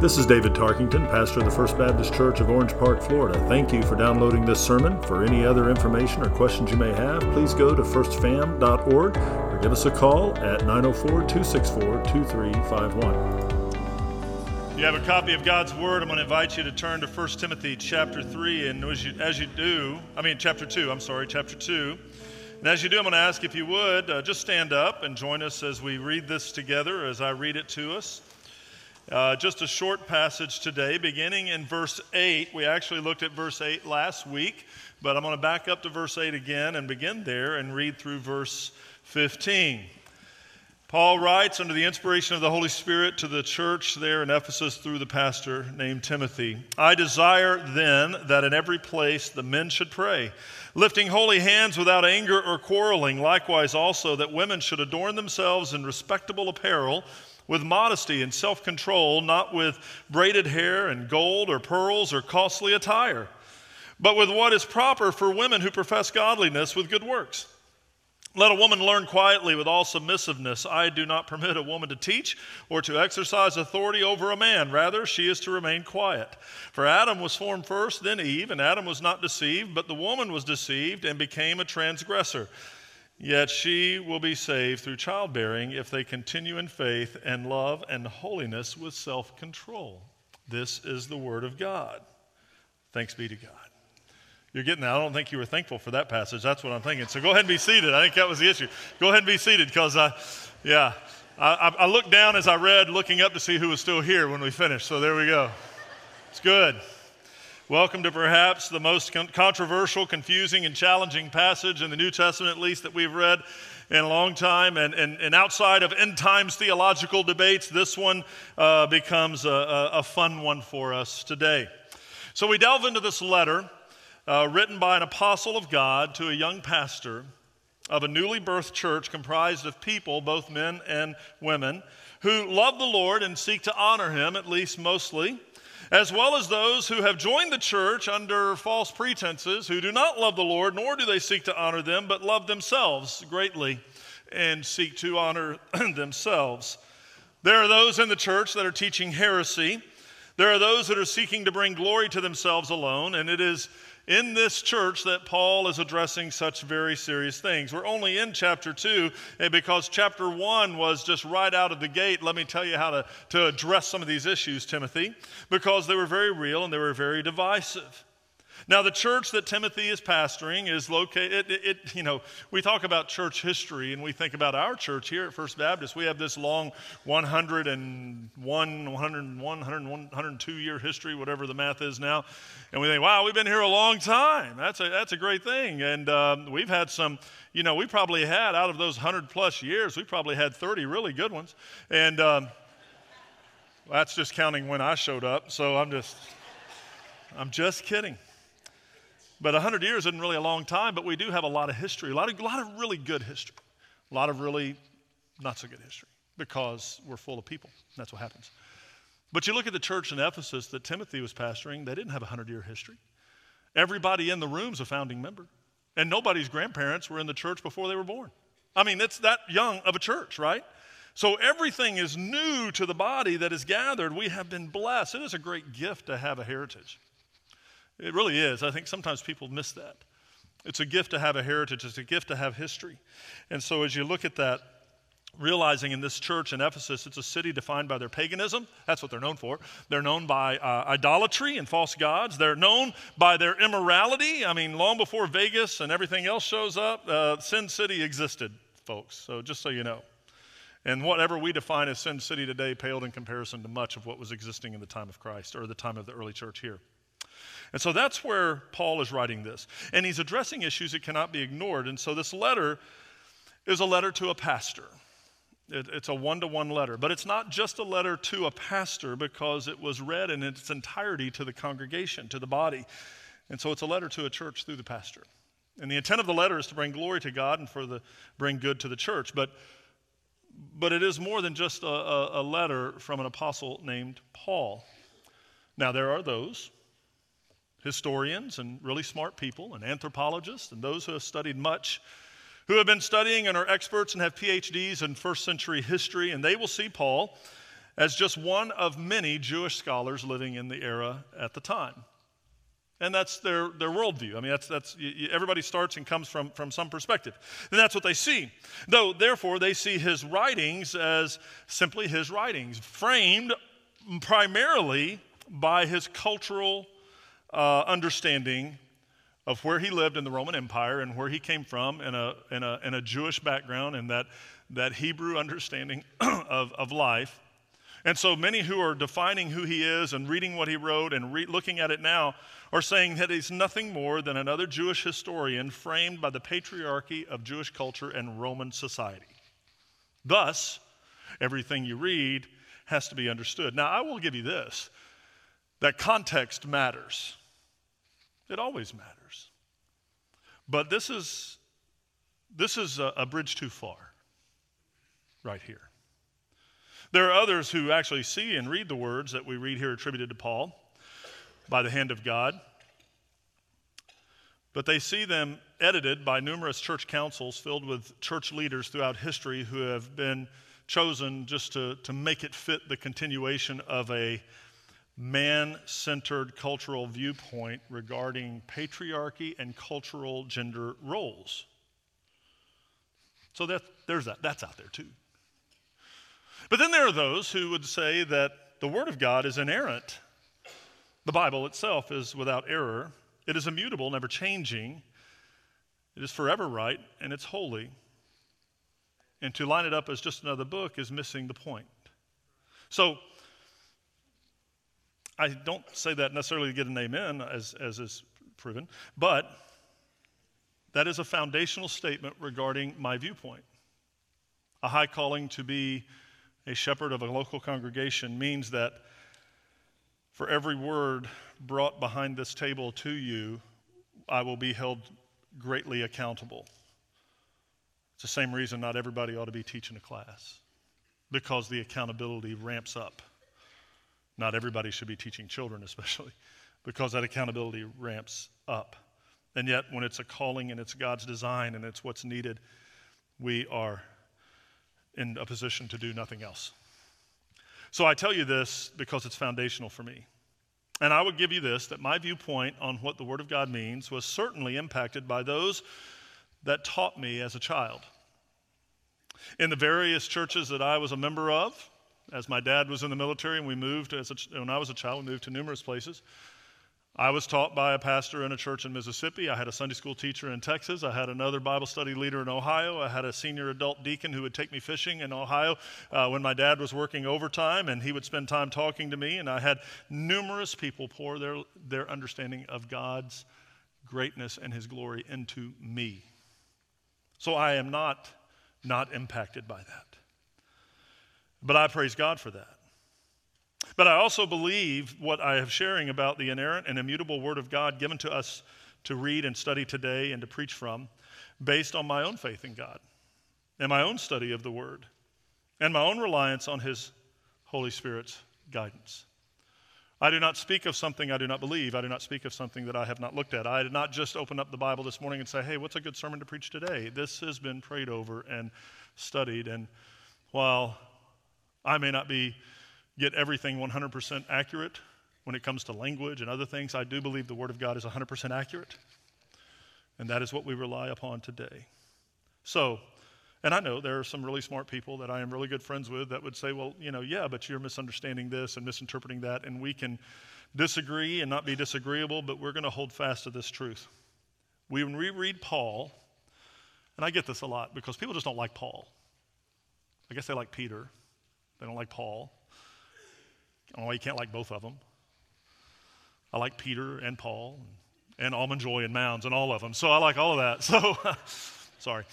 This is David Tarkington, pastor of the First Baptist Church of Orange Park, Florida. Thank you for downloading this sermon. For any other information or questions you may have, please go to firstfam.org or give us a call at 904 264 2351. You have a copy of God's Word. I'm going to invite you to turn to 1 Timothy chapter 3. And as you, as you do, I mean, chapter 2, I'm sorry, chapter 2. And as you do, I'm going to ask if you would uh, just stand up and join us as we read this together, as I read it to us. Uh, just a short passage today, beginning in verse 8. We actually looked at verse 8 last week, but I'm going to back up to verse 8 again and begin there and read through verse 15. Paul writes under the inspiration of the Holy Spirit to the church there in Ephesus through the pastor named Timothy. I desire then that in every place the men should pray, lifting holy hands without anger or quarreling, likewise also that women should adorn themselves in respectable apparel with modesty and self control, not with braided hair and gold or pearls or costly attire, but with what is proper for women who profess godliness with good works. Let a woman learn quietly with all submissiveness. I do not permit a woman to teach or to exercise authority over a man. Rather, she is to remain quiet. For Adam was formed first, then Eve, and Adam was not deceived, but the woman was deceived and became a transgressor. Yet she will be saved through childbearing if they continue in faith and love and holiness with self control. This is the word of God. Thanks be to God. You're getting that. I don't think you were thankful for that passage. That's what I'm thinking. So go ahead and be seated. I think that was the issue. Go ahead and be seated because, I, yeah, I, I looked down as I read, looking up to see who was still here when we finished. So there we go. It's good. Welcome to perhaps the most con- controversial, confusing, and challenging passage in the New Testament, at least that we've read in a long time. And, and, and outside of end times theological debates, this one uh, becomes a, a, fun one for us today. So we delve into this letter uh, written by an apostle of God to a young pastor of a newly birthed church comprised of people, both men and women, who love the Lord and seek to honor him, at least mostly as well as those who have joined the church under false pretenses, who do not love the Lord, nor do they seek to honor them, but love themselves greatly and seek to honor themselves. There are those in the church that are teaching heresy. There are those that are seeking to bring glory to themselves alone, and it is in this church that Paul is addressing such very serious things. We're only in chapter 2 eh, because chapter 1 was just right out of the gate. Let me tell you how to, to address some of these issues, Timothy, because they were very real and they were very divisive. Now, the church that Timothy is pastoring is located, it, it, you know, we talk about church history and we think about our church here at First Baptist. We have this long 101, 101, 101, 102 year history, whatever the math is now. And we think, wow, we've been here a long time. That's a, that's a great thing. And um, we've had some, you know, we probably had, out of those 100 plus years, we probably had 30 really good ones. And um, that's just counting when I showed up. So I'm just, I'm just kidding. But 100 years isn't really a long time, but we do have a lot of history, a lot of, a lot of really good history, a lot of really not so good history because we're full of people. That's what happens. But you look at the church in Ephesus that Timothy was pastoring, they didn't have a 100 year history. Everybody in the room's a founding member, and nobody's grandparents were in the church before they were born. I mean, it's that young of a church, right? So everything is new to the body that is gathered. We have been blessed. It is a great gift to have a heritage. It really is. I think sometimes people miss that. It's a gift to have a heritage, it's a gift to have history. And so as you look at that, realizing in this church in Ephesus, it's a city defined by their paganism. That's what they're known for. They're known by uh, idolatry and false gods. They're known by their immorality. I mean, long before Vegas and everything else shows up, uh, Sin City existed, folks. So just so you know. And whatever we define as Sin City today paled in comparison to much of what was existing in the time of Christ or the time of the early church here. And so that's where Paul is writing this. And he's addressing issues that cannot be ignored. And so this letter is a letter to a pastor. It, it's a one to one letter. But it's not just a letter to a pastor because it was read in its entirety to the congregation, to the body. And so it's a letter to a church through the pastor. And the intent of the letter is to bring glory to God and for the bring good to the church. But but it is more than just a, a, a letter from an apostle named Paul. Now, there are those historians and really smart people and anthropologists and those who have studied much who have been studying and are experts and have PhDs in first century history, and they will see Paul as just one of many Jewish scholars living in the era at the time. And that's their, their worldview. I mean, that's, that's everybody starts and comes from, from some perspective. And that's what they see. Though, therefore, they see his writings as simply his writings, framed primarily by his cultural uh, understanding of where he lived in the Roman Empire and where he came from in a, in a, in a Jewish background and that, that Hebrew understanding of, of life. And so many who are defining who he is and reading what he wrote and re- looking at it now are saying that he's nothing more than another Jewish historian framed by the patriarchy of Jewish culture and Roman society. Thus, everything you read has to be understood. Now, I will give you this that context matters, it always matters. But this is, this is a, a bridge too far right here. There are others who actually see and read the words that we read here attributed to Paul by the hand of God. But they see them edited by numerous church councils filled with church leaders throughout history who have been chosen just to, to make it fit the continuation of a man centered cultural viewpoint regarding patriarchy and cultural gender roles. So that, there's that. That's out there too. But then there are those who would say that the Word of God is inerrant the Bible itself is without error, it is immutable, never changing, it is forever right, and it's holy. And to line it up as just another book is missing the point. So, I don't say that necessarily to get an amen, as, as is proven, but that is a foundational statement regarding my viewpoint. A high calling to be a shepherd of a local congregation means that for every word brought behind this table to you, I will be held greatly accountable. It's the same reason not everybody ought to be teaching a class, because the accountability ramps up. Not everybody should be teaching children, especially, because that accountability ramps up. And yet, when it's a calling and it's God's design and it's what's needed, we are in a position to do nothing else. So I tell you this because it's foundational for me. And I would give you this that my viewpoint on what the Word of God means was certainly impacted by those that taught me as a child. In the various churches that I was a member of, as my dad was in the military and we moved, as a, when I was a child, we moved to numerous places. I was taught by a pastor in a church in Mississippi. I had a Sunday school teacher in Texas. I had another Bible study leader in Ohio. I had a senior adult deacon who would take me fishing in Ohio uh, when my dad was working overtime, and he would spend time talking to me. And I had numerous people pour their, their understanding of God's greatness and his glory into me. So I am not not impacted by that. But I praise God for that. But I also believe what I have sharing about the inerrant and immutable Word of God given to us to read and study today and to preach from, based on my own faith in God and my own study of the Word and my own reliance on His Holy Spirit's guidance. I do not speak of something I do not believe. I do not speak of something that I have not looked at. I did not just open up the Bible this morning and say, hey, what's a good sermon to preach today? This has been prayed over and studied. And while I may not be get everything 100% accurate when it comes to language and other things. I do believe the Word of God is 100% accurate, and that is what we rely upon today. So, and I know there are some really smart people that I am really good friends with that would say, well, you know, yeah, but you're misunderstanding this and misinterpreting that, and we can disagree and not be disagreeable, but we're going to hold fast to this truth. When we read Paul, and I get this a lot because people just don't like Paul. I guess they like Peter, they don't like Paul. Oh, you can't like both of them. I like Peter and Paul and Almond Joy and Mounds and all of them. So I like all of that. So, sorry.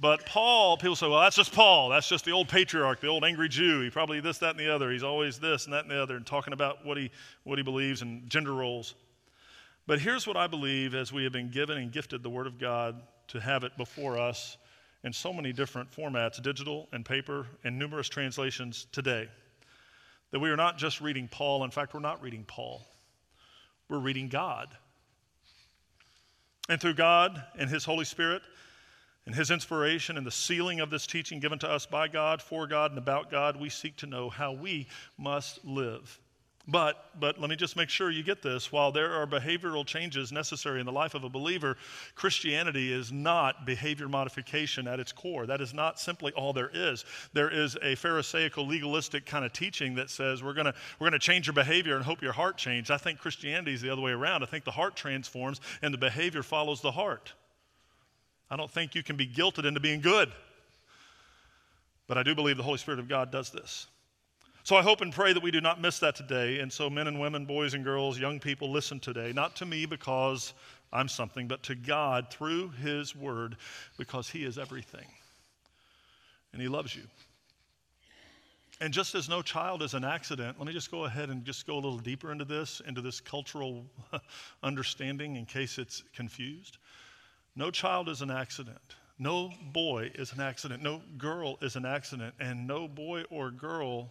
But Paul, people say, well, that's just Paul. That's just the old patriarch, the old angry Jew. He probably this, that, and the other. He's always this and that and the other, and talking about what he, what he believes and gender roles. But here's what I believe as we have been given and gifted the Word of God to have it before us in so many different formats digital and paper and numerous translations today. That we are not just reading Paul. In fact, we're not reading Paul, we're reading God. And through God and His Holy Spirit, and His inspiration and the sealing of this teaching given to us by God, for God, and about God, we seek to know how we must live. But, but let me just make sure you get this. While there are behavioral changes necessary in the life of a believer, Christianity is not behavior modification at its core. That is not simply all there is. There is a Pharisaical, legalistic kind of teaching that says we're going we're to change your behavior and hope your heart changes. I think Christianity is the other way around. I think the heart transforms and the behavior follows the heart. I don't think you can be guilted into being good. But I do believe the Holy Spirit of God does this. So I hope and pray that we do not miss that today. And so, men and women, boys and girls, young people, listen today, not to me because I'm something, but to God through His Word because He is everything. And He loves you. And just as no child is an accident, let me just go ahead and just go a little deeper into this, into this cultural understanding in case it's confused. No child is an accident. No boy is an accident. No girl is an accident. And no boy or girl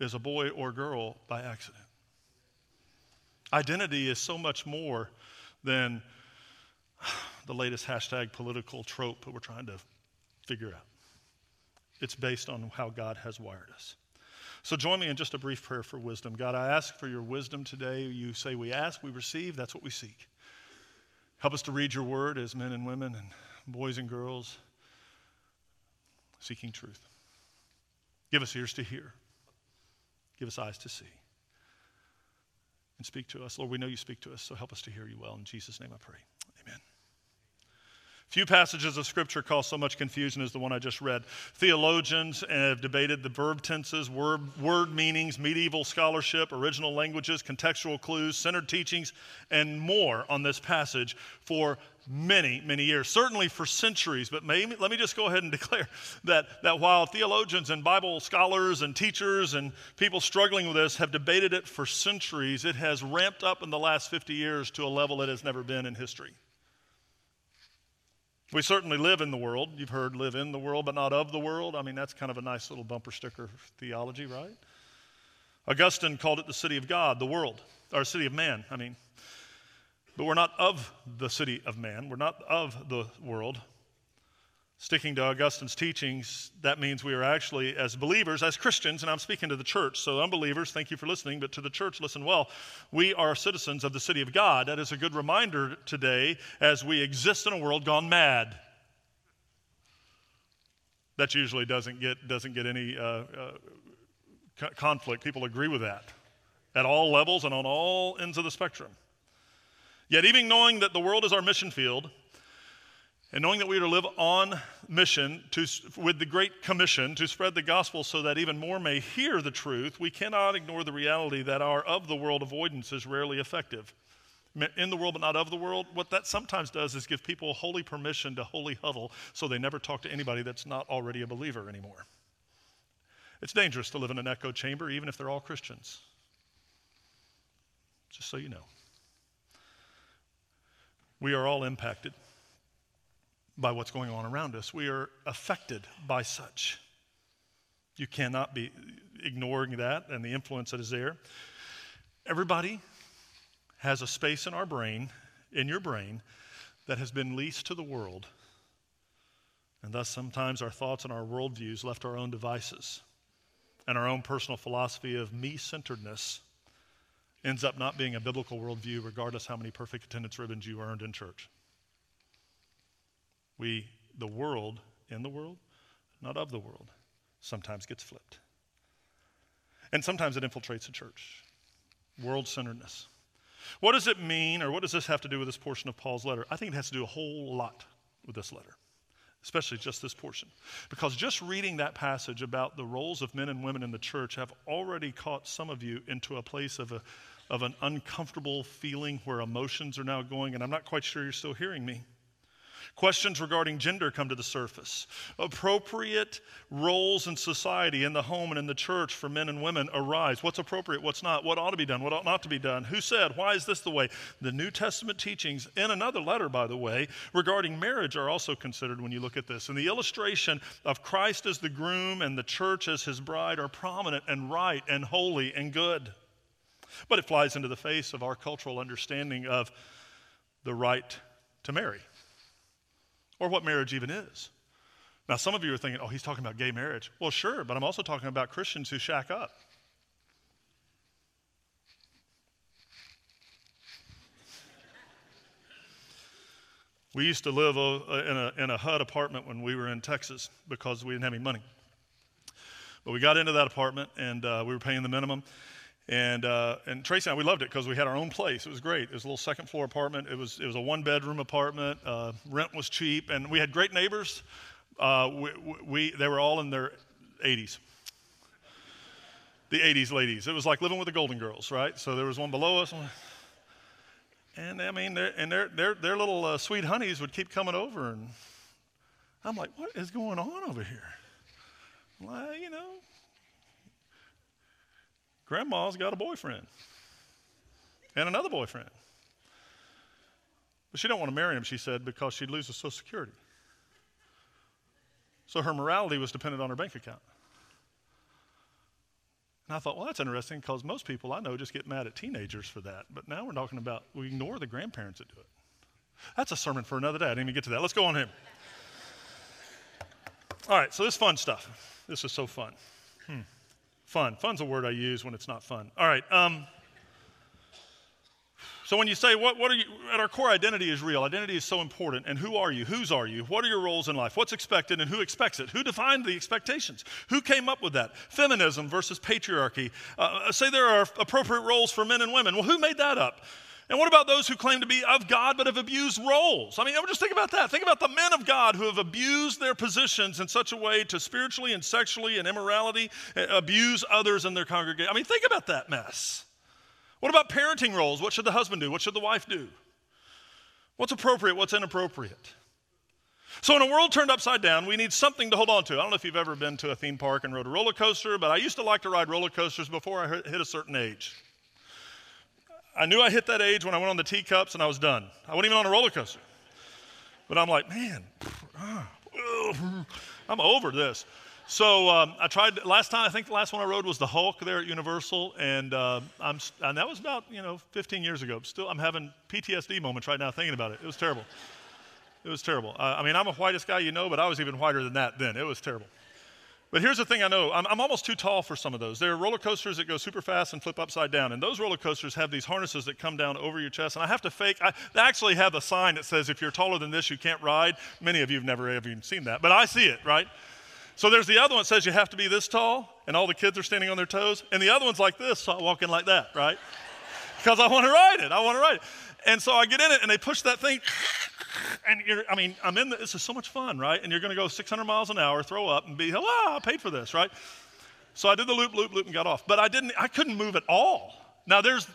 is a boy or girl by accident. Identity is so much more than the latest hashtag political trope that we're trying to figure out. It's based on how God has wired us. So join me in just a brief prayer for wisdom. God, I ask for your wisdom today. You say we ask, we receive, that's what we seek. Help us to read your word as men and women and boys and girls seeking truth. Give us ears to hear. Give us eyes to see. And speak to us. Lord, we know you speak to us, so help us to hear you well. In Jesus' name I pray. Few passages of Scripture cause so much confusion as the one I just read. Theologians have debated the verb tenses, word, word meanings, medieval scholarship, original languages, contextual clues, centered teachings, and more on this passage for many, many years, certainly for centuries. But maybe, let me just go ahead and declare that, that while theologians and Bible scholars and teachers and people struggling with this have debated it for centuries, it has ramped up in the last 50 years to a level it has never been in history. We certainly live in the world. You've heard live in the world, but not of the world. I mean, that's kind of a nice little bumper sticker theology, right? Augustine called it the city of God, the world, or city of man, I mean. But we're not of the city of man, we're not of the world. Sticking to Augustine's teachings, that means we are actually, as believers, as Christians, and I'm speaking to the church, so unbelievers, thank you for listening, but to the church, listen well. We are citizens of the city of God. That is a good reminder today as we exist in a world gone mad. That usually doesn't get, doesn't get any uh, uh, conflict. People agree with that at all levels and on all ends of the spectrum. Yet, even knowing that the world is our mission field, and knowing that we are to live on mission to, with the Great Commission to spread the gospel so that even more may hear the truth, we cannot ignore the reality that our of the world avoidance is rarely effective. In the world, but not of the world, what that sometimes does is give people holy permission to holy huddle so they never talk to anybody that's not already a believer anymore. It's dangerous to live in an echo chamber, even if they're all Christians. Just so you know. We are all impacted by what's going on around us. We are affected by such. You cannot be ignoring that and the influence that is there. Everybody has a space in our brain, in your brain, that has been leased to the world. And thus, sometimes our thoughts and our worldviews left our own devices and our own personal philosophy of me centeredness ends up not being a biblical worldview, regardless how many perfect attendance ribbons you earned in church. We, the world, in the world, not of the world, sometimes gets flipped. And sometimes it infiltrates the church. World centeredness. What does it mean, or what does this have to do with this portion of Paul's letter? I think it has to do a whole lot with this letter, especially just this portion. Because just reading that passage about the roles of men and women in the church have already caught some of you into a place of, a, of an uncomfortable feeling where emotions are now going, and I'm not quite sure you're still hearing me. Questions regarding gender come to the surface. Appropriate roles in society, in the home and in the church for men and women arise. What's appropriate? What's not? What ought to be done? What ought not to be done? Who said? Why is this the way? The New Testament teachings, in another letter, by the way, regarding marriage are also considered when you look at this. And the illustration of Christ as the groom and the church as his bride are prominent and right and holy and good. But it flies into the face of our cultural understanding of the right to marry or what marriage even is. Now, some of you are thinking, oh, he's talking about gay marriage. Well, sure, but I'm also talking about Christians who shack up. We used to live uh, in a, in a HUD apartment when we were in Texas because we didn't have any money. But we got into that apartment and uh, we were paying the minimum. And, uh, and Tracy and I, we loved it because we had our own place. It was great. It was a little second floor apartment. It was, it was a one bedroom apartment. Uh, rent was cheap. And we had great neighbors. Uh, we, we, they were all in their 80s. The 80s ladies. It was like living with the Golden Girls, right? So there was one below us. And I mean, and their, their, their little uh, sweet honeys would keep coming over. And I'm like, what is going on over here? Well, you know, grandma's got a boyfriend and another boyfriend. But she don't want to marry him, she said, because she'd lose her Social Security. So her morality was dependent on her bank account. And I thought, well, that's interesting because most people I know just get mad at teenagers for that. But now we're talking about we ignore the grandparents that do it. That's a sermon for another day. I didn't even get to that. Let's go on here. All right, so this fun stuff. This is so fun. Hmm. Fun. Fun's a word I use when it's not fun. All right. Um, so when you say, what, what are you, at our core, identity is real. Identity is so important. And who are you? Whose are you? What are your roles in life? What's expected and who expects it? Who defined the expectations? Who came up with that? Feminism versus patriarchy. Uh, say there are appropriate roles for men and women. Well, who made that up? And what about those who claim to be of God but have abused roles? I mean, just think about that. Think about the men of God who have abused their positions in such a way to spiritually and sexually and immorality uh, abuse others in their congregation. I mean, think about that mess. What about parenting roles? What should the husband do? What should the wife do? What's appropriate? What's inappropriate? So, in a world turned upside down, we need something to hold on to. I don't know if you've ever been to a theme park and rode a roller coaster, but I used to like to ride roller coasters before I hit a certain age. I knew I hit that age when I went on the teacups and I was done. I wasn't even on a roller coaster. But I'm like, man, I'm over this. So um, I tried last time. I think the last one I rode was the Hulk there at Universal, and uh, I'm and that was about you know 15 years ago. Still, I'm having PTSD moments right now thinking about it. It was terrible. It was terrible. Uh, I mean, I'm a whitest guy you know, but I was even whiter than that then. It was terrible. But here's the thing I know I'm, I'm, almost too tall for some of those. There are roller coasters that go super fast and flip upside down. And those roller coasters have these harnesses that come down over your chest. And I have to fake, I, they actually have a sign that says, if you're taller than this, you can't ride. Many of you have never even seen that. But I see it, right? So there's the other one that says you have to be this tall, and all the kids are standing on their toes. And the other one's like this, so walking like that, right? Because I want to ride it. I want to ride it. And so I get in it, and they push that thing, and you're, I mean, I'm in the, this is so much fun, right? And you're going to go 600 miles an hour, throw up, and be, oh, I paid for this, right? So I did the loop, loop, loop, and got off. But I didn't, I couldn't move at all. Now there's,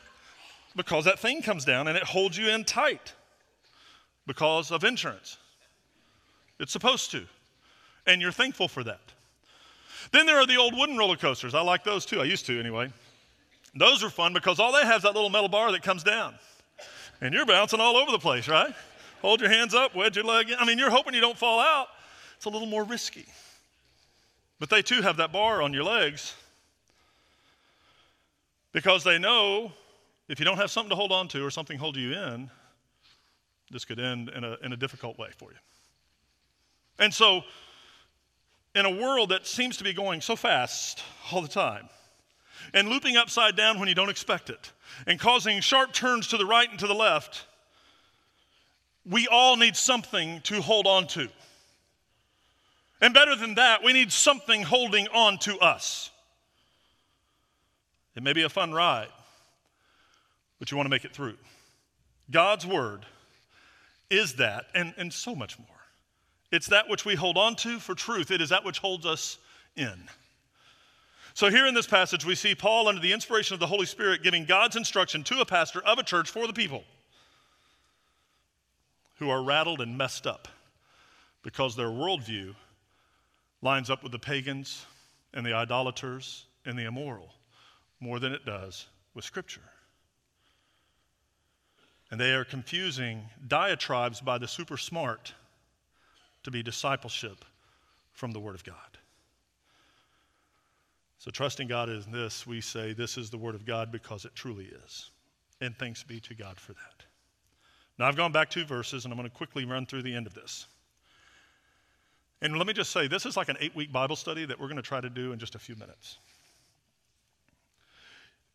because that thing comes down and it holds you in tight because of insurance. It's supposed to and you're thankful for that. Then there are the old wooden roller coasters. I like those too. I used to anyway. Those are fun because all they have is that little metal bar that comes down. And you're bouncing all over the place, right? Hold your hands up, wedge your leg in. I mean, you're hoping you don't fall out. It's a little more risky. But they too have that bar on your legs because they know if you don't have something to hold on to or something hold you in, this could end in a, in a difficult way for you. And so in a world that seems to be going so fast all the time and looping upside down when you don't expect it and causing sharp turns to the right and to the left, we all need something to hold on to. And better than that, we need something holding on to us. It may be a fun ride, but you want to make it through. God's word is that and, and so much more. It's that which we hold on to for truth, it is that which holds us in. So, here in this passage, we see Paul, under the inspiration of the Holy Spirit, giving God's instruction to a pastor of a church for the people who are rattled and messed up because their worldview lines up with the pagans and the idolaters and the immoral more than it does with Scripture. And they are confusing diatribes by the super smart to be discipleship from the Word of God. So, trusting God in this, we say this is the Word of God because it truly is. And thanks be to God for that. Now, I've gone back two verses, and I'm going to quickly run through the end of this. And let me just say, this is like an eight week Bible study that we're going to try to do in just a few minutes.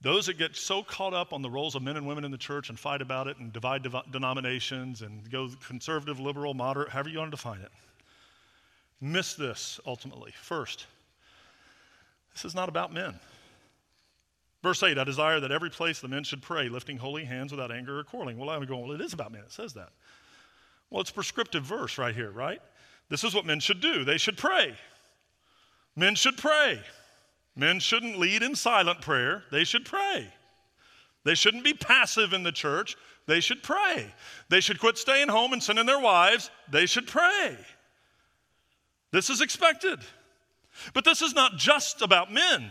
Those that get so caught up on the roles of men and women in the church and fight about it and divide dev- denominations and go conservative, liberal, moderate, however you want to define it, miss this ultimately. First, this is not about men. Verse 8, I desire that every place the men should pray, lifting holy hands without anger or quarreling. Well, I'm going, well, it is about men. It says that. Well, it's prescriptive verse right here, right? This is what men should do. They should pray. Men should pray. Men shouldn't lead in silent prayer, they should pray. They shouldn't be passive in the church, they should pray. They should quit staying home and sending their wives, they should pray. This is expected. But this is not just about men.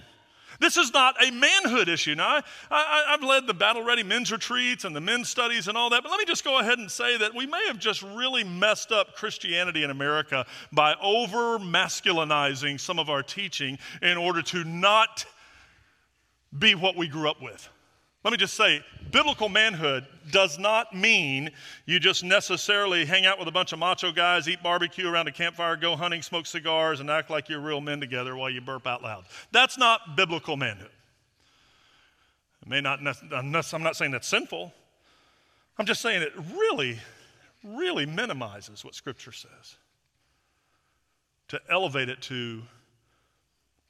This is not a manhood issue. Now, I, have led the battle ready men's retreats and the men's studies and all that, but let me just go ahead and say that we may have just really messed up Christianity in America by over masculinizing some of our teaching in order to not be what we grew up with. Let me just say, biblical manhood does not mean you just necessarily hang out with a bunch of macho guys, eat barbecue around a campfire, go hunting, smoke cigars, and act like you're real men together while you burp out loud. That's not biblical manhood. It may not, I'm not saying that's sinful. I'm just saying it really, really minimizes what Scripture says. To elevate it to,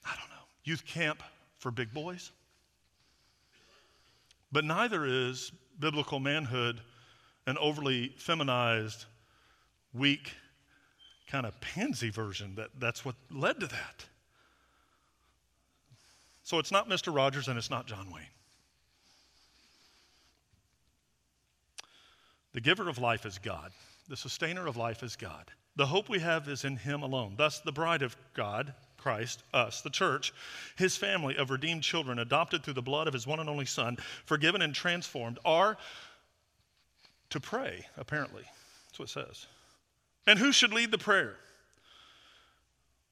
I don't know, youth camp for big boys. But neither is biblical manhood an overly feminized, weak, kind of pansy version that that's what led to that. So it's not Mr. Rogers and it's not John Wayne. The giver of life is God. The sustainer of life is God. The hope we have is in Him alone. Thus, the bride of God Christ, us, the church, his family of redeemed children, adopted through the blood of his one and only Son, forgiven and transformed, are to pray, apparently. That's what it says. And who should lead the prayer?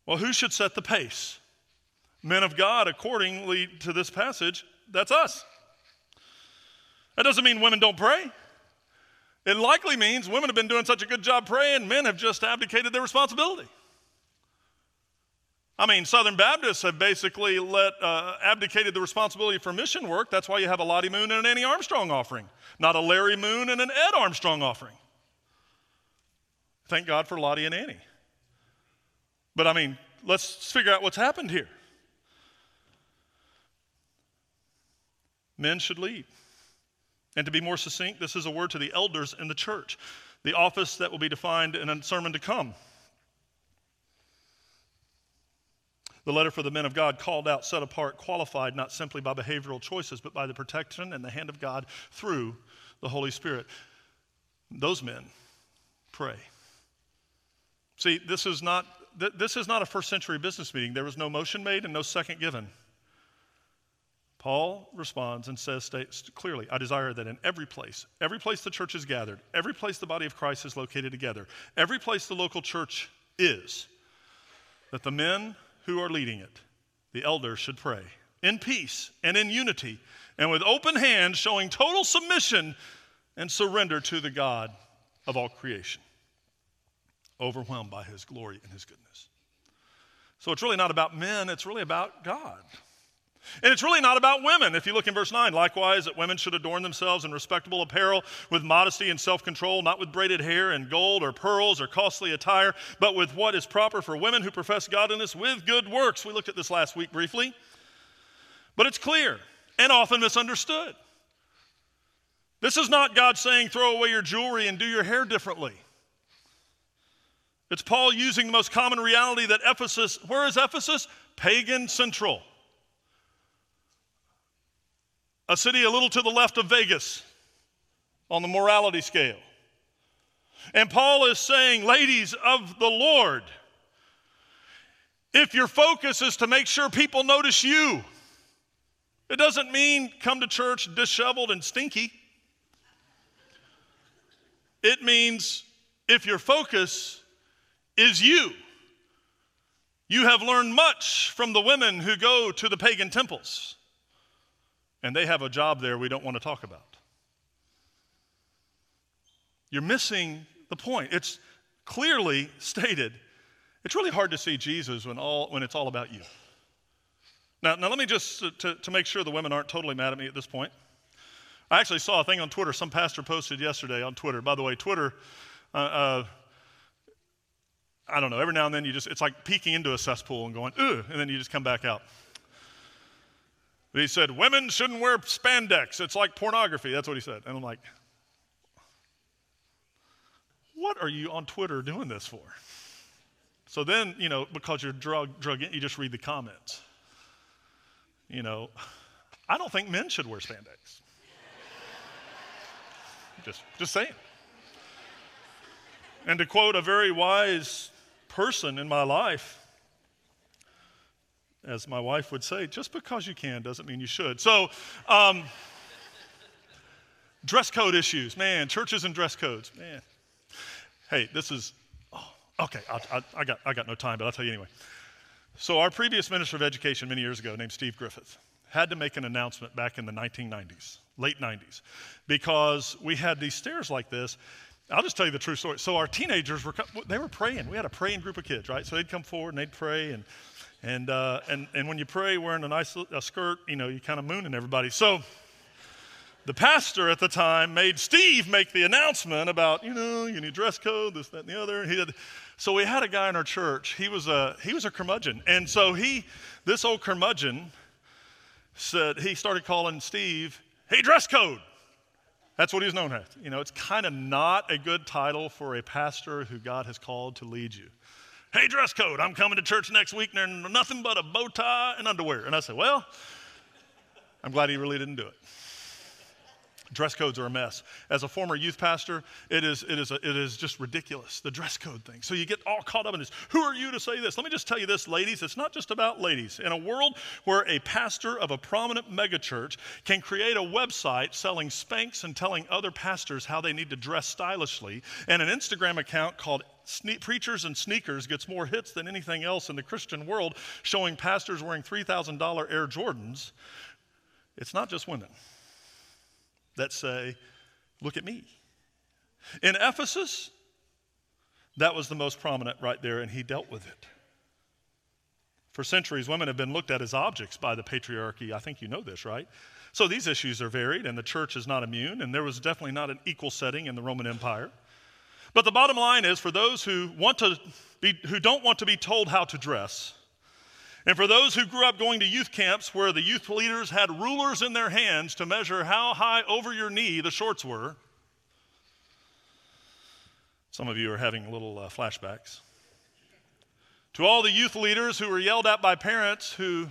Well, who should set the pace? Men of God, accordingly to this passage, that's us. That doesn't mean women don't pray. It likely means women have been doing such a good job praying, men have just abdicated their responsibility. I mean, Southern Baptists have basically let, uh, abdicated the responsibility for mission work. That's why you have a Lottie Moon and an Annie Armstrong offering, not a Larry Moon and an Ed Armstrong offering. Thank God for Lottie and Annie. But I mean, let's figure out what's happened here. Men should lead. And to be more succinct, this is a word to the elders in the church, the office that will be defined in a sermon to come. The letter for the men of God called out, set apart, qualified not simply by behavioral choices, but by the protection and the hand of God through the Holy Spirit. Those men pray. See, this is not this is not a first century business meeting. There was no motion made and no second given. Paul responds and says states clearly, I desire that in every place, every place the church is gathered, every place the body of Christ is located together, every place the local church is, that the men who are leading it, the elders, should pray in peace and in unity and with open hands, showing total submission and surrender to the God of all creation, overwhelmed by his glory and his goodness. So it's really not about men, it's really about God. And it's really not about women. If you look in verse 9, likewise, that women should adorn themselves in respectable apparel with modesty and self control, not with braided hair and gold or pearls or costly attire, but with what is proper for women who profess godliness with good works. We looked at this last week briefly. But it's clear and often misunderstood. This is not God saying, throw away your jewelry and do your hair differently. It's Paul using the most common reality that Ephesus, where is Ephesus? Pagan central a city a little to the left of Vegas on the morality scale. And Paul is saying, ladies of the Lord, if your focus is to make sure people notice you, it doesn't mean come to church disheveled and stinky. It means if your focus is you, you have learned much from the women who go to the pagan temples and they have a job there we don't want to talk about. You're missing the point. It's clearly stated It's really hard to see Jesus when, all, when it's all about you. Now, now let me just, to, to make sure the women aren't totally mad at me at this point. I actually saw a thing on Twitter. Some pastor posted yesterday on Twitter. By the way, Twitter, uh, uh, I don't know, every now and then you just, it's like peeking into a cesspool and going, ugh, and then you just come back out. But he said, Women shouldn't wear spandex. It's like pornography. That's what he said. And I'm like, What are you on Twitter doing this for? So then, you know, because you're drug, drug you just read the comments. You know, I don't think men should wear spandex. just, just saying. And to quote a very wise person in my life, as my wife would say, just because you can doesn't mean you should. So, um, dress code issues, man, churches and dress codes, man. Hey, this is, oh, okay, I, I, I, got, I got no time, but I'll tell you anyway. So, our previous minister of education many years ago, named Steve Griffith, had to make an announcement back in the 1990s, late 90s, because we had these stairs like this. I'll just tell you the true story. So, our teenagers were, they were praying. We had a praying group of kids, right? So, they'd come forward and they'd pray, and and, uh, and, and when you pray wearing a nice a skirt, you know, you kind of mooning everybody. So the pastor at the time made Steve make the announcement about, you know, you need dress code, this, that, and the other. He had, so we had a guy in our church. He was a, he was a curmudgeon. And so he, this old curmudgeon said, he started calling Steve, hey, dress code. That's what he's known as. You know, it's kind of not a good title for a pastor who God has called to lead you hey, dress code, I'm coming to church next week, and nothing but a bow tie and underwear. And I said, well, I'm glad he really didn't do it. Dress codes are a mess. As a former youth pastor, it is, it, is a, it is just ridiculous, the dress code thing. So you get all caught up in this. Who are you to say this? Let me just tell you this, ladies. It's not just about ladies. In a world where a pastor of a prominent megachurch can create a website selling Spanx and telling other pastors how they need to dress stylishly, and an Instagram account called Sne- Preachers and Sneakers gets more hits than anything else in the Christian world, showing pastors wearing $3,000 Air Jordans, it's not just women that say, Look at me. In Ephesus, that was the most prominent right there, and he dealt with it. For centuries, women have been looked at as objects by the patriarchy. I think you know this, right? So these issues are varied, and the church is not immune, and there was definitely not an equal setting in the Roman Empire. But the bottom line is for those who want to be, who don't want to be told how to dress, and for those who grew up going to youth camps where the youth leaders had rulers in their hands to measure how high over your knee the shorts were, some of you are having little uh, flashbacks. To all the youth leaders who were yelled at by parents who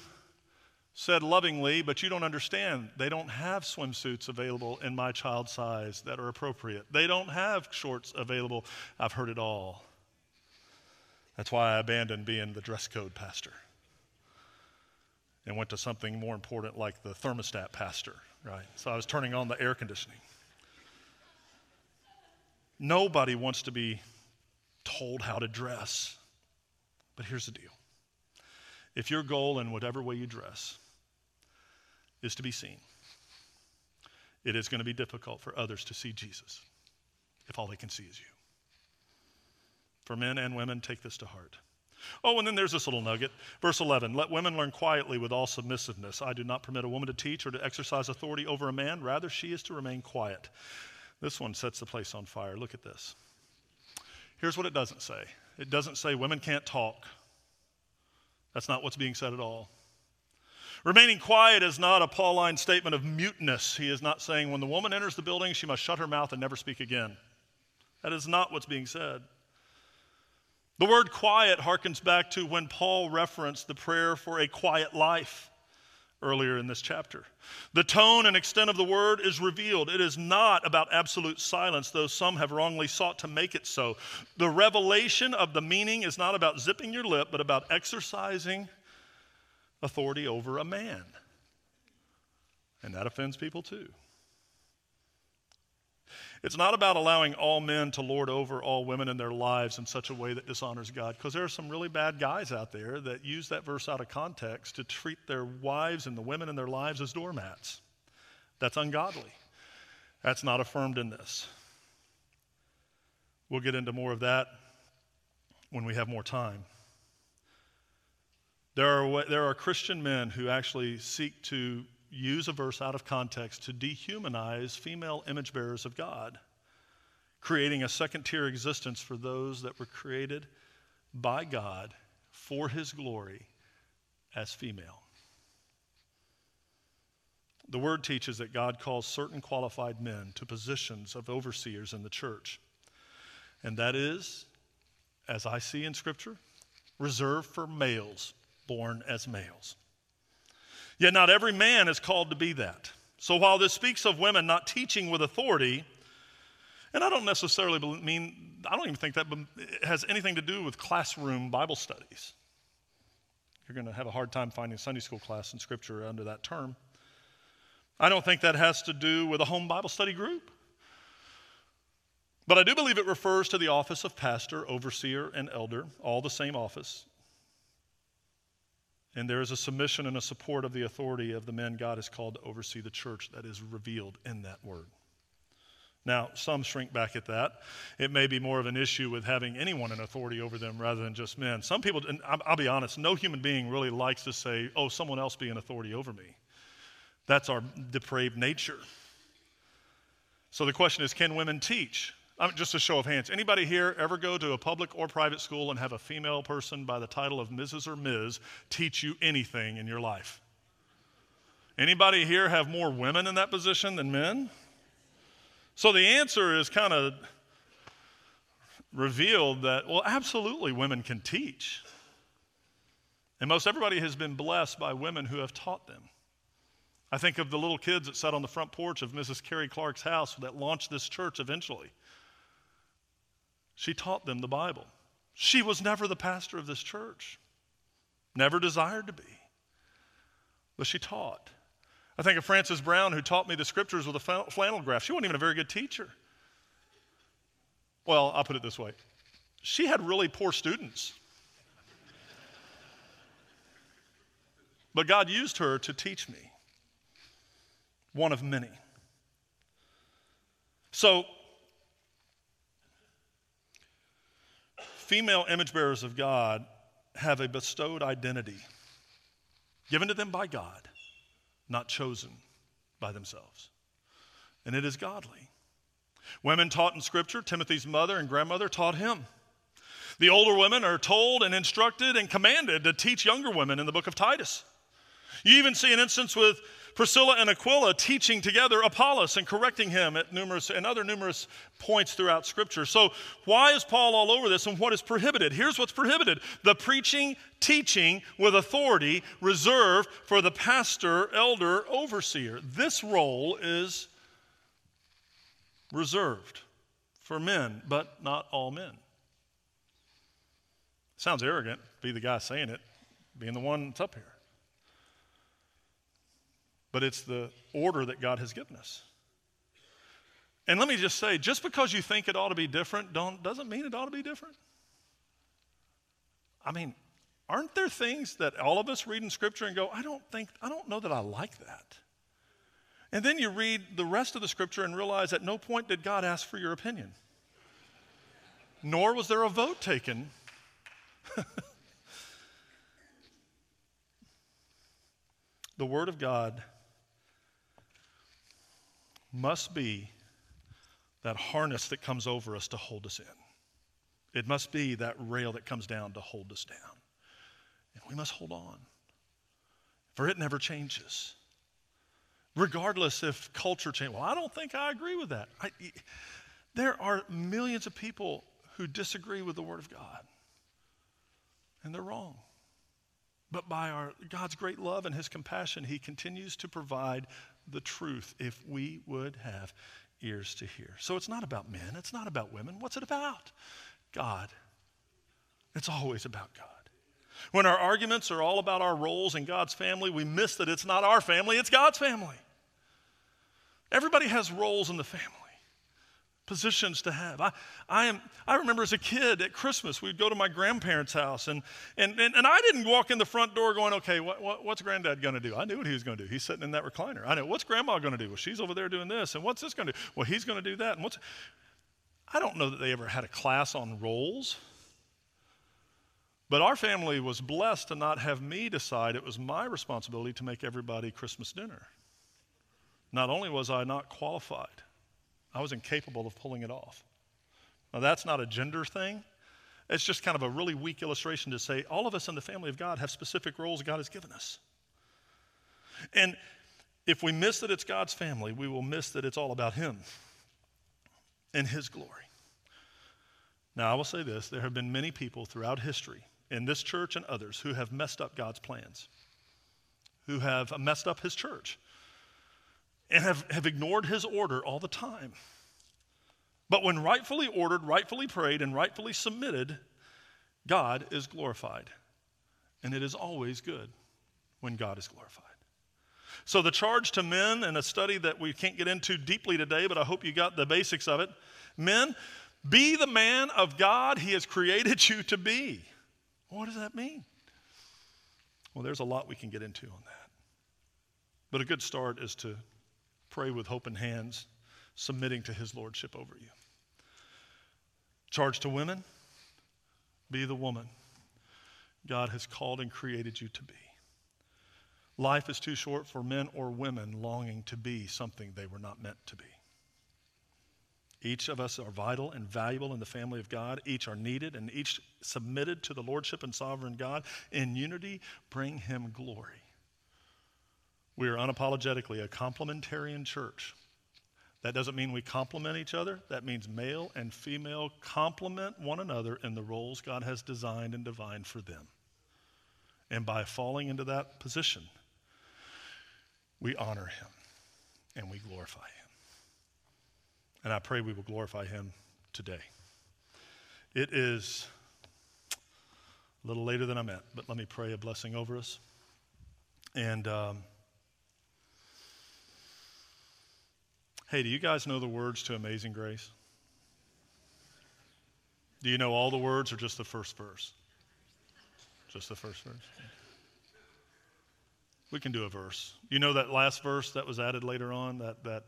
said lovingly, but you don't understand. They don't have swimsuits available in my child size that are appropriate. They don't have shorts available. I've heard it all. That's why I abandoned being the dress code pastor and went to something more important like the thermostat pastor, right? So I was turning on the air conditioning. Nobody wants to be told how to dress. But here's the deal if your goal in whatever way you dress is to be seen, it is going to be difficult for others to see Jesus if all they can see is you. For men and women, take this to heart. Oh, and then there's this little nugget. Verse 11 Let women learn quietly with all submissiveness. I do not permit a woman to teach or to exercise authority over a man. Rather, she is to remain quiet. This one sets the place on fire. Look at this. Here's what it doesn't say it doesn't say women can't talk. That's not what's being said at all. Remaining quiet is not a Pauline statement of muteness. He is not saying when the woman enters the building, she must shut her mouth and never speak again. That is not what's being said. The word quiet harkens back to when Paul referenced the prayer for a quiet life earlier in this chapter. The tone and extent of the word is revealed. It is not about absolute silence, though some have wrongly sought to make it so. The revelation of the meaning is not about zipping your lip, but about exercising authority over a man. And that offends people too. It's not about allowing all men to lord over all women in their lives in such a way that dishonors God, because there are some really bad guys out there that use that verse out of context to treat their wives and the women in their lives as doormats. That's ungodly. That's not affirmed in this. We'll get into more of that when we have more time. There are, there are Christian men who actually seek to use a verse out of context to dehumanize female image bearers of God, creating a second tier existence for those that were created by God for his glory as female. The word teaches that God calls certain qualified men to positions of overseers in the church. And that is, as I see in Scripture, reserved for males born as males. Yet not every man is called to be that. So while this speaks of women not teaching with authority, and I don't necessarily mean, I don't even think that has anything to do with classroom Bible studies. You're going to have a hard time finding Sunday school class in Scripture under that term. I don't think that has to do with a home Bible study group. But I do believe it refers to the office of pastor, overseer, and elder, all the same office. And there is a submission and a support of the authority of the men God has called to oversee the church that is revealed in that word. Now, some shrink back at that. It may be more of an issue with having anyone in authority over them rather than just men. Some people, and I'll be honest, no human being really likes to say, oh, someone else be an authority over me. That's our depraved nature. So the question is can women teach? I mean, just a show of hands. Anybody here ever go to a public or private school and have a female person by the title of Mrs. or Ms. teach you anything in your life? Anybody here have more women in that position than men? So the answer is kind of revealed that, well, absolutely, women can teach. And most everybody has been blessed by women who have taught them. I think of the little kids that sat on the front porch of Mrs. Carrie Clark's house that launched this church eventually. She taught them the Bible. She was never the pastor of this church, never desired to be, but she taught. I think of Frances Brown, who taught me the scriptures with a flannel graph. She wasn't even a very good teacher. Well, I'll put it this way she had really poor students. But God used her to teach me one of many. So, female image bearers of God have a bestowed identity given to them by God, not chosen by themselves. And it is godly. Women taught in Scripture, Timothy's mother and grandmother taught him. The older women are told and instructed and commanded to teach younger women in the book of Titus. You even see an instance with Priscilla and Aquila teaching together Apollos and correcting him at numerous and other numerous points throughout Scripture. So, why is Paul all over this and what is prohibited? Here's what's prohibited the preaching, teaching with authority reserved for the pastor, elder, overseer. This role is reserved for men, but not all men. Sounds arrogant, be the guy saying it, being the one that's up here but it's the order that God has given us. And let me just say, just because you think it ought to be different don't, doesn't mean it ought to be different. I mean, aren't there things that all of us read in Scripture and go, I don't think, I don't know that I like that. And then you read the rest of the Scripture and realize at no point did God ask for your opinion, nor was there a vote taken. the Word of God must be that harness that comes over us to hold us in. It must be that rail that comes down to hold us down. And we must hold on, for it never changes. Regardless if culture changes. Well, I don't think I agree with that. I, there are millions of people who disagree with the Word of God, and they're wrong. But by our, God's great love and His compassion, He continues to provide the truth if we would have ears to hear. So it's not about men, it's not about women. What's it about? God. It's always about God. When our arguments are all about our roles in God's family, we miss that it's not our family, it's God's family. Everybody has roles in the family positions to have. I, I, am, I remember as a kid at Christmas, we'd go to my grandparents' house, and, and, and, and I didn't walk in the front door going, okay, what, what, what's granddad going to do? I knew what he was going to do. He's sitting in that recliner. I know, what's grandma going to do? Well, she's over there doing this, and what's this going to do? Well, he's going to do that. And what's, I don't know that they ever had a class on roles. But our family was blessed to not have me decide it was my responsibility to make everybody Christmas dinner. Not only was I not qualified, I was incapable of pulling it off. Now, that's not a gender thing. It's just kind of a really weak illustration to say all of us in the family of God have specific roles God has given us. And if we miss that it's God's family, we will miss that it's all about Him and His glory. Now, I will say this there have been many people throughout history, in this church and others, who have messed up God's plans, who have messed up His church, and have, have ignored His order all the time. But when rightfully ordered, rightfully prayed, and rightfully submitted, God is glorified. And it is always good when God is glorified. So, the charge to men, in a study that we can't get into deeply today, but I hope you got the basics of it men, be the man of God He has created you to be. What does that mean? Well, there's a lot we can get into on that. But a good start is to pray with hope in hands, submitting to His Lordship over you. Charge to women be the woman God has called and created you to be. Life is too short for men or women longing to be something they were not meant to be. Each of us are vital and valuable in the family of God. Each are needed and each submitted to the Lordship and sovereign God. In unity, bring Him glory. We are unapologetically a complementarian church that doesn't mean we complement each other. That means male and female complement one another in the roles God has designed and divined for them. And by falling into that position, we honor Him and we glorify Him. And I pray we will glorify Him today. It is a little later than I meant, but let me pray a blessing over us. And. Um, Hey, do you guys know the words to Amazing Grace? Do you know all the words or just the first verse? Just the first verse? We can do a verse. You know that last verse that was added later on? That, that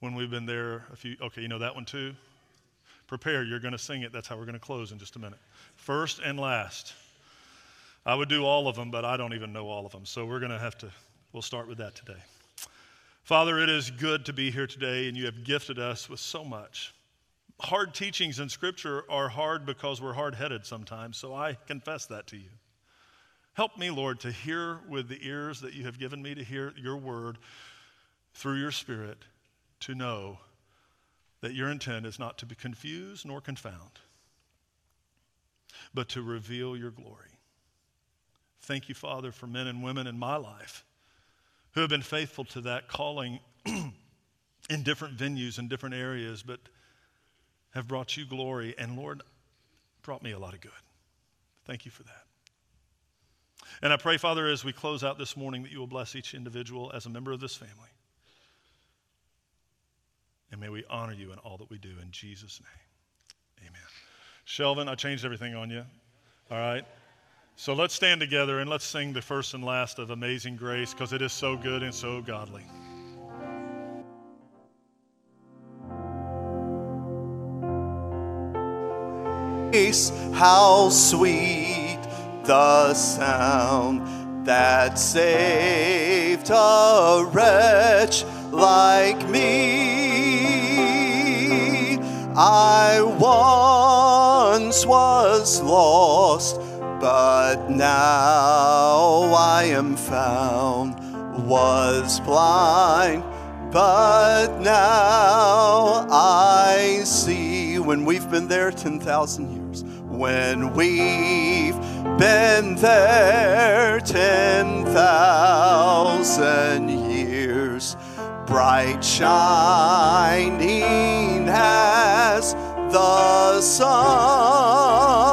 when we've been there a few, okay, you know that one too? Prepare, you're going to sing it. That's how we're going to close in just a minute. First and last. I would do all of them, but I don't even know all of them. So we're going to have to, we'll start with that today. Father, it is good to be here today, and you have gifted us with so much. Hard teachings in Scripture are hard because we're hard headed sometimes, so I confess that to you. Help me, Lord, to hear with the ears that you have given me to hear your word through your Spirit, to know that your intent is not to be confused nor confound, but to reveal your glory. Thank you, Father, for men and women in my life who have been faithful to that calling in different venues and different areas, but have brought you glory. And Lord, brought me a lot of good. Thank you for that. And I pray, Father, as we close out this morning, that you will bless each individual as a member of this family. And may we honor you in all that we do in Jesus' name. Amen. Shelvin, I changed everything on you. All right? So let's stand together and let's sing the first and last of Amazing Grace because it is so good and so godly. How sweet the sound that saved a wretch like me. I once was lost but now I am found, was blind, but now I see. When we've been there 10,000 years, when we've been there 10,000 years, bright shining as the sun.